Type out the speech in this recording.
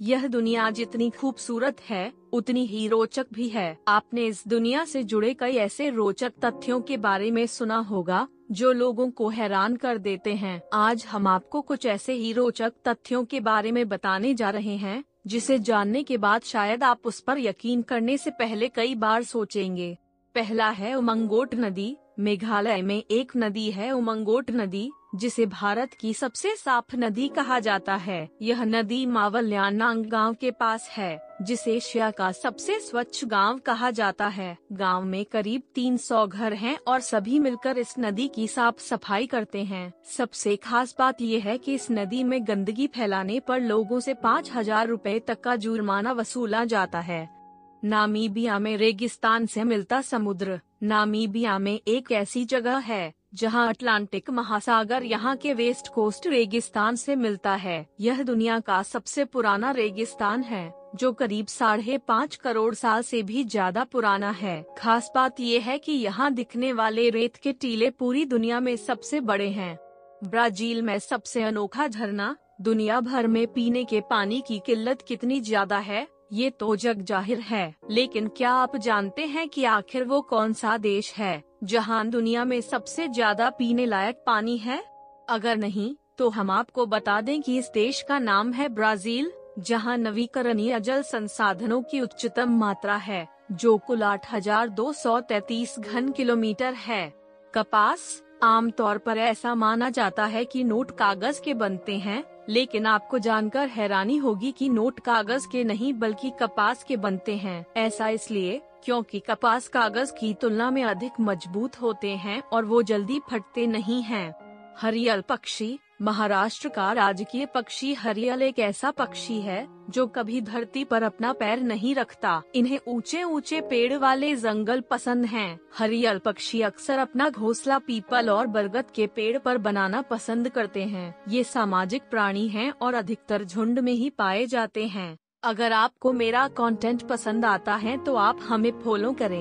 यह दुनिया जितनी खूबसूरत है, उतनी ही रोचक भी है। आपने इस दुनिया से जुड़े कई ऐसे रोचक तथ्यों के बारे में सुना होगा, जो लोगों को हैरान कर देते हैं। आज हम आपको कुछ ऐसे ही रोचक तथ्यों के बारे में बताने जा रहे हैं, जिसे जानने के बाद शायद आप उस पर यकीन करने से पहले कई बार सोचेंगे। पहला है उमंगोट नदी, मेघालय में एक नदी है उमंगोट नदी जिसे भारत की सबसे साफ़ नदी कहा जाता है। यह नदी मावल्यानांग गाँव के पास है, जिसे एशिया का सबसे स्वच्छ गाँव कहा जाता है। गाँव में करीब 300 घर हैं और सभी मिलकर इस नदी की साफ़ सफ़ाई करते हैं। सबसे खास बात यह है कि इस नदी में गंदगी फैलाने पर लोगों से पाँच हज़ार रूपए तक का जुर्माना वसूला जाता है। नामीबिया में रेगिस्तान से मिलता समुद्र। नामीबिया में एक ऐसी जगह है जहाँ अटलांटिक महासागर यहाँ के वेस्ट कोस्ट रेगिस्तान से मिलता है। यह दुनिया का सबसे पुराना रेगिस्तान है, जो करीब साढ़े पाँच करोड़ साल से भी ज़्यादा पुराना है। खास बात यह है कि यहाँ दिखने वाले रेत के टीले पूरी दुनिया में सबसे बड़े हैं। ब्राज़ील में सबसे अनोखा झरना, दुनिया भर में पीने के पानी की किल्लत कितनी ज़्यादा है, ये तो जग ज़ाहिर है। लेकिन क्या आप जानते हैं कि आखिर वो कौन सा देश है? जहाँ दुनिया में सबसे ज़्यादा पीने लायक पानी है? अगर नहीं तो हम आपको बता दें कि इस देश का नाम है ब्राज़ील, जहाँ नवीकरणीय जल संसाधनों की उच्चतम मात्रा है, जो कुल आठ हज़ार दो सौ तैतीस घन किलोमीटर है। कपास आमतौर पर ऐसा माना जाता है कि नोट कागज़ के बनते हैं, लेकिन आपको जानकर हैरानी होगी कि नोट कागज़ के नहीं बल्कि कपास के बनते हैं। ऐसा इसलिए क्योंकि कपास कागज़ की तुलना में अधिक मज़बूत होते हैं और वो जल्दी फटते नहीं हैं। हरियल पक्षी, महाराष्ट्र का राजकीय पक्षी हरियल एक ऐसा पक्षी है, जो कभी धरती पर अपना पैर नहीं रखता इन्हें ऊँचे ऊँचे पेड़ वाले जंगल पसंद हैं। हरियल पक्षी अक्सर अपना घोंसला पीपल और बरगद के पेड़ पर बनाना पसंद करते हैं ये सामाजिक प्राणी हैं और अधिकतर झुंड में ही पाए जाते हैं अगर आपको मेरा कंटेंट पसंद आता है तो आप हमें फॉलो करें।